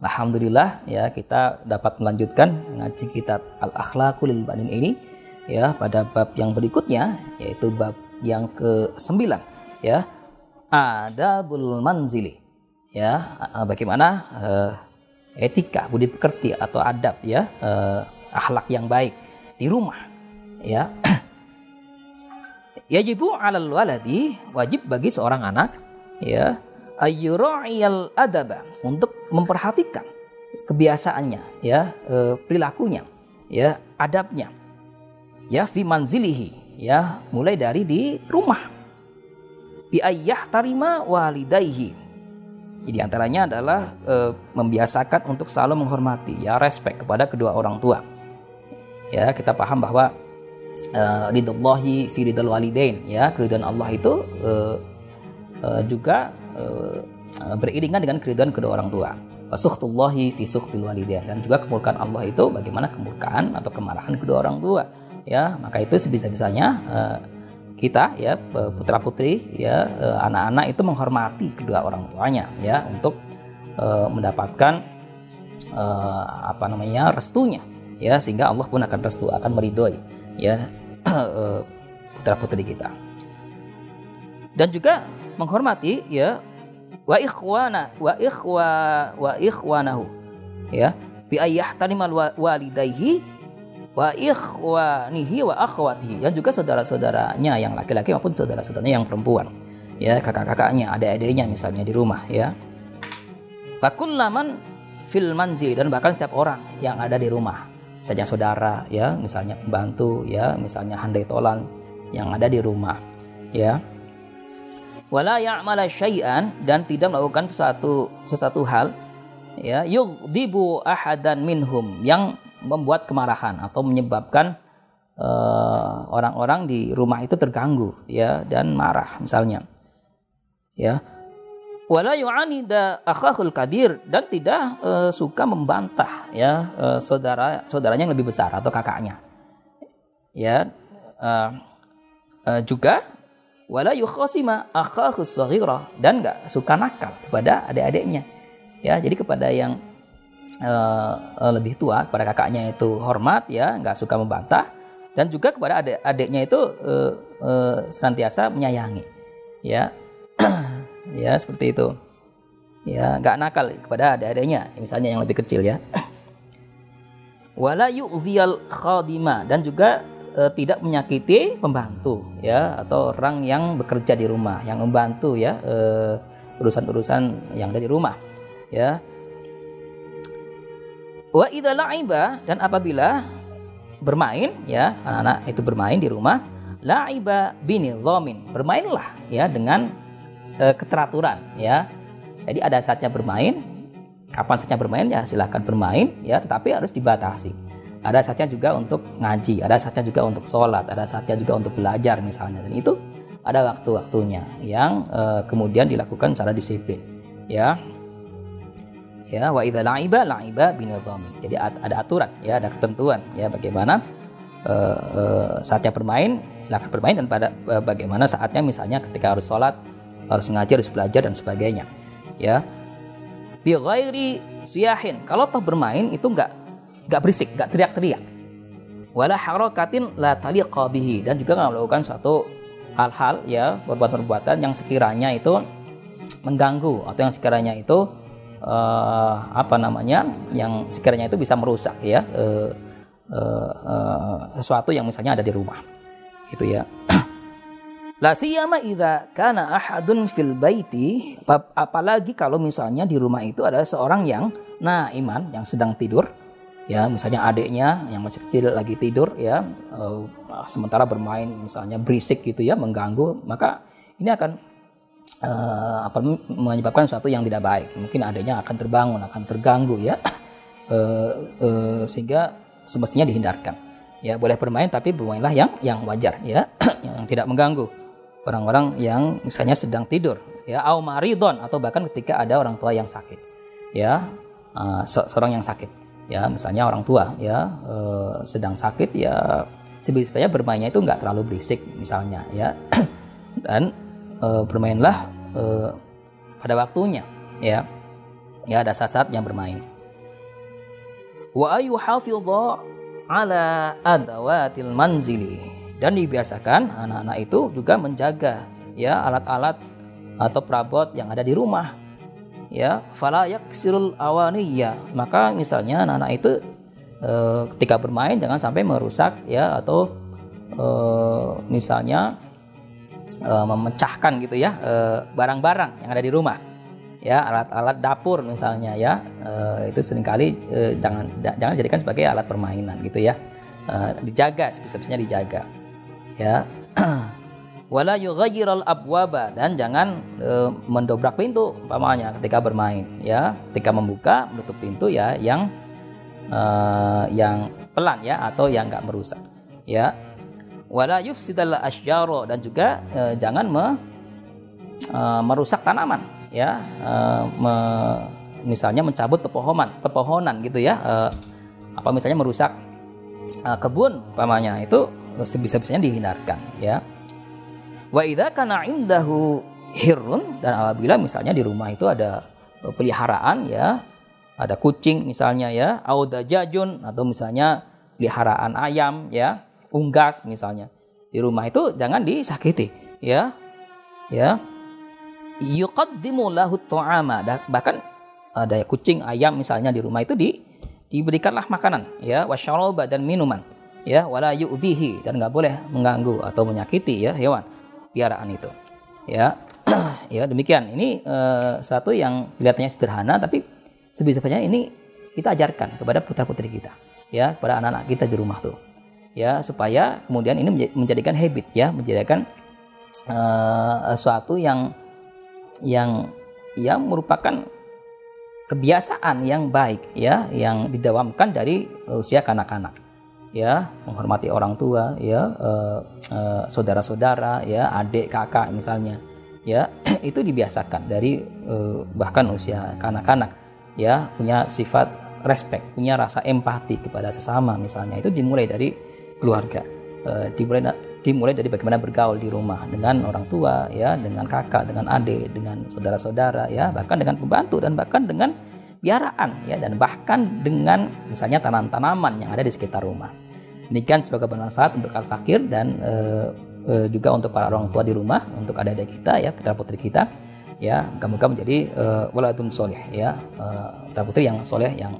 Alhamdulillah ya kita dapat melanjutkan ngaji kitab Al-Akhlaqul Banin ini ya pada bab yang berikutnya yaitu bab yang ke-9 ya. Adabul Manzili ya bagaimana uh, etika budi pekerti atau adab ya uh, akhlak yang baik di rumah ya. Yajibu alal waladi wajib bagi seorang anak ya. Ayyura'iyal adaba untuk memperhatikan kebiasaannya ya e, perilakunya ya adabnya ya fi manzilihi ya mulai dari di rumah. Bi ayyah tarima walidaihi. Jadi antaranya adalah e, membiasakan untuk selalu menghormati ya respect kepada kedua orang tua. Ya kita paham bahwa uh, ridallahi fi ridal walidain ya keridhaan Allah itu uh, uh, juga uh, beriringan dengan keridhaan kedua orang tua. Wasuhtullahi fi suhtil walidain dan juga kemurkaan Allah itu bagaimana kemurkaan atau kemarahan kedua orang tua. Ya, maka itu sebisa-bisanya uh, kita ya putra putri ya anak-anak itu menghormati kedua orang tuanya ya untuk mendapatkan apa namanya restunya ya sehingga Allah pun akan restu akan meridhoi ya putra putri kita dan juga menghormati ya wa ikhwana wa ikhwa wa ikhwanahu. Ya bi ayyahtanima walidayhi wa ikhwanihi wa akhwatihi. Dan juga saudara-saudaranya yang laki-laki maupun saudara-saudaranya yang perempuan. Ya kakak-kakaknya adik-adiknya misalnya di rumah ya. Laman fil manzil dan bahkan setiap orang yang ada di rumah. Misalnya saudara ya misalnya pembantu ya misalnya handai tolan yang ada di rumah ya wala ya'mala syai'an dan tidak melakukan sesuatu sesuatu hal ya yughdibu ahadan minhum yang membuat kemarahan atau menyebabkan eh, orang-orang uh, di rumah itu terganggu ya dan marah misalnya ya. Wala yu'anida akhahul kabir dan tidak uh, suka membantah ya uh, saudara saudaranya yang lebih besar atau kakaknya ya. Uh, uh, juga wala yukhasima akhahu saghira dan nggak suka nakal kepada adik-adiknya. Ya, jadi kepada yang uh, lebih tua, kepada kakaknya itu hormat ya, nggak suka membantah dan juga kepada adik-adiknya itu uh, uh, senantiasa menyayangi. Ya. ya, seperti itu. Ya, nggak nakal kepada adik-adiknya, misalnya yang lebih kecil ya. Wala yu'dhiyal khadima dan juga e, tidak menyakiti pembantu ya atau orang yang bekerja di rumah yang membantu ya eh, urusan-urusan yang ada di rumah ya. Wa idza la'iba dan apabila bermain ya anak-anak itu bermain di rumah la'iba binidhamin bermainlah ya dengan e, keteraturan ya. Jadi ada saatnya bermain kapan saatnya bermain ya silahkan bermain ya tetapi harus dibatasi ada saatnya juga untuk ngaji, ada saatnya juga untuk sholat, ada saatnya juga untuk belajar misalnya. Dan itu ada waktu-waktunya yang uh, kemudian dilakukan secara disiplin. Ya, ya wa idza la'iba la'iba binidhami. Jadi ada aturan, ya ada ketentuan, ya bagaimana uh, uh, saatnya bermain, silakan bermain dan pada uh, bagaimana saatnya misalnya ketika harus sholat, harus ngaji, harus belajar dan sebagainya. Ya, bi ghairi suyahin. Kalau toh bermain itu enggak gak berisik, gak teriak-teriak. Wala harokatin la taliqa bihi. Dan juga nggak melakukan suatu hal-hal ya perbuatan-perbuatan yang sekiranya itu mengganggu atau yang sekiranya itu uh, apa namanya yang sekiranya itu bisa merusak ya uh, uh, uh, sesuatu yang misalnya ada di rumah. Itu ya. La siyama idza kana ahadun fil baiti apalagi kalau misalnya di rumah itu ada seorang yang nah iman yang sedang tidur ya misalnya adiknya yang masih kecil lagi tidur ya uh, sementara bermain misalnya berisik gitu ya mengganggu maka ini akan uh, apa menyebabkan sesuatu yang tidak baik. Mungkin adanya akan terbangun, akan terganggu ya. Uh, uh, sehingga semestinya dihindarkan. Ya, boleh bermain tapi bermainlah yang yang wajar ya, yang tidak mengganggu orang-orang yang misalnya sedang tidur ya au maridon atau bahkan ketika ada orang tua yang sakit. Ya, uh, seorang yang sakit. Ya, misalnya orang tua ya uh, sedang sakit ya sebenarnya bermainnya itu nggak terlalu berisik misalnya ya. Dan uh, bermainlah uh, pada waktunya ya. Ya ada saat-saat yang bermain wa ayuhafidha ala adawatil manzili dan dibiasakan anak-anak itu juga menjaga ya alat-alat atau perabot yang ada di rumah ya fala yaksirul awaniya. Maka misalnya anak-anak itu e, ketika bermain jangan sampai merusak ya atau e, misalnya e, memecahkan gitu ya barang-barang yang ada di rumah. Ya alat-alat dapur misalnya ya uh, itu sering kali uh, jangan jangan jadikan sebagai alat permainan gitu ya. Uh, dijaga sebisa-bisanya dijaga. Ya wala yughayyiral abwaba. Dan jangan uh, mendobrak pintu umpamanya ketika bermain ya. Ketika membuka menutup pintu ya yang uh, yang pelan ya atau yang enggak merusak ya. Wala yufsidal asyjaro dan juga uh, jangan me, uh, merusak tanaman ya. Uh, me, misalnya mencabut pepohonan pepohonan gitu ya. Uh, apa misalnya merusak uh, kebun umpamanya itu sebisa-bisanya dihindarkan ya wa idza kana indahu hirun dan apabila misalnya di rumah itu ada peliharaan ya ada kucing misalnya ya audajajun atau misalnya peliharaan ayam ya unggas misalnya di rumah itu jangan disakiti ya ya. Yuqaddimu lahu ta'ama bahkan ada kucing ayam misalnya di rumah itu di diberikanlah makanan ya wasyaraba dan minuman ya wala yu'dhihi dan nggak boleh mengganggu atau menyakiti ya hewan piaraan itu. Ya ya demikian. Ini uh, satu yang kelihatannya sederhana tapi sebisa-bisanya ini kita ajarkan kepada putra-putri kita ya kepada anak-anak kita di rumah tuh. Ya supaya kemudian ini menjadikan habit ya menjadikan uh, suatu yang yang yang merupakan kebiasaan yang baik ya yang didawamkan dari usia kanak-kanak ya menghormati orang tua ya uh, uh, saudara-saudara ya adik kakak misalnya ya itu dibiasakan dari uh, bahkan usia kanak-kanak ya punya sifat respect punya rasa empati kepada sesama misalnya. Itu dimulai dari keluarga uh, dimulai dimulai dari bagaimana bergaul di rumah dengan orang tua ya dengan kakak dengan adik dengan saudara-saudara ya bahkan dengan pembantu dan bahkan dengan piaraan ya dan bahkan dengan misalnya tanam-tanaman yang ada di sekitar rumah ini kan sebagai bermanfaat untuk al fakir dan e, e, juga untuk para orang tua di rumah untuk adik-adik kita ya putra putri kita ya moga-moga menjadi e, waladun soleh ya e, putra putri yang soleh yang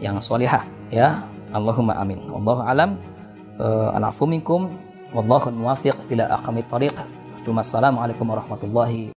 yang solehah ya. Allahumma amin. Allah alam. E, alafu minkum. Wallahu muwafiq ila aqamit tariq. Assalamualaikum warahmatullahi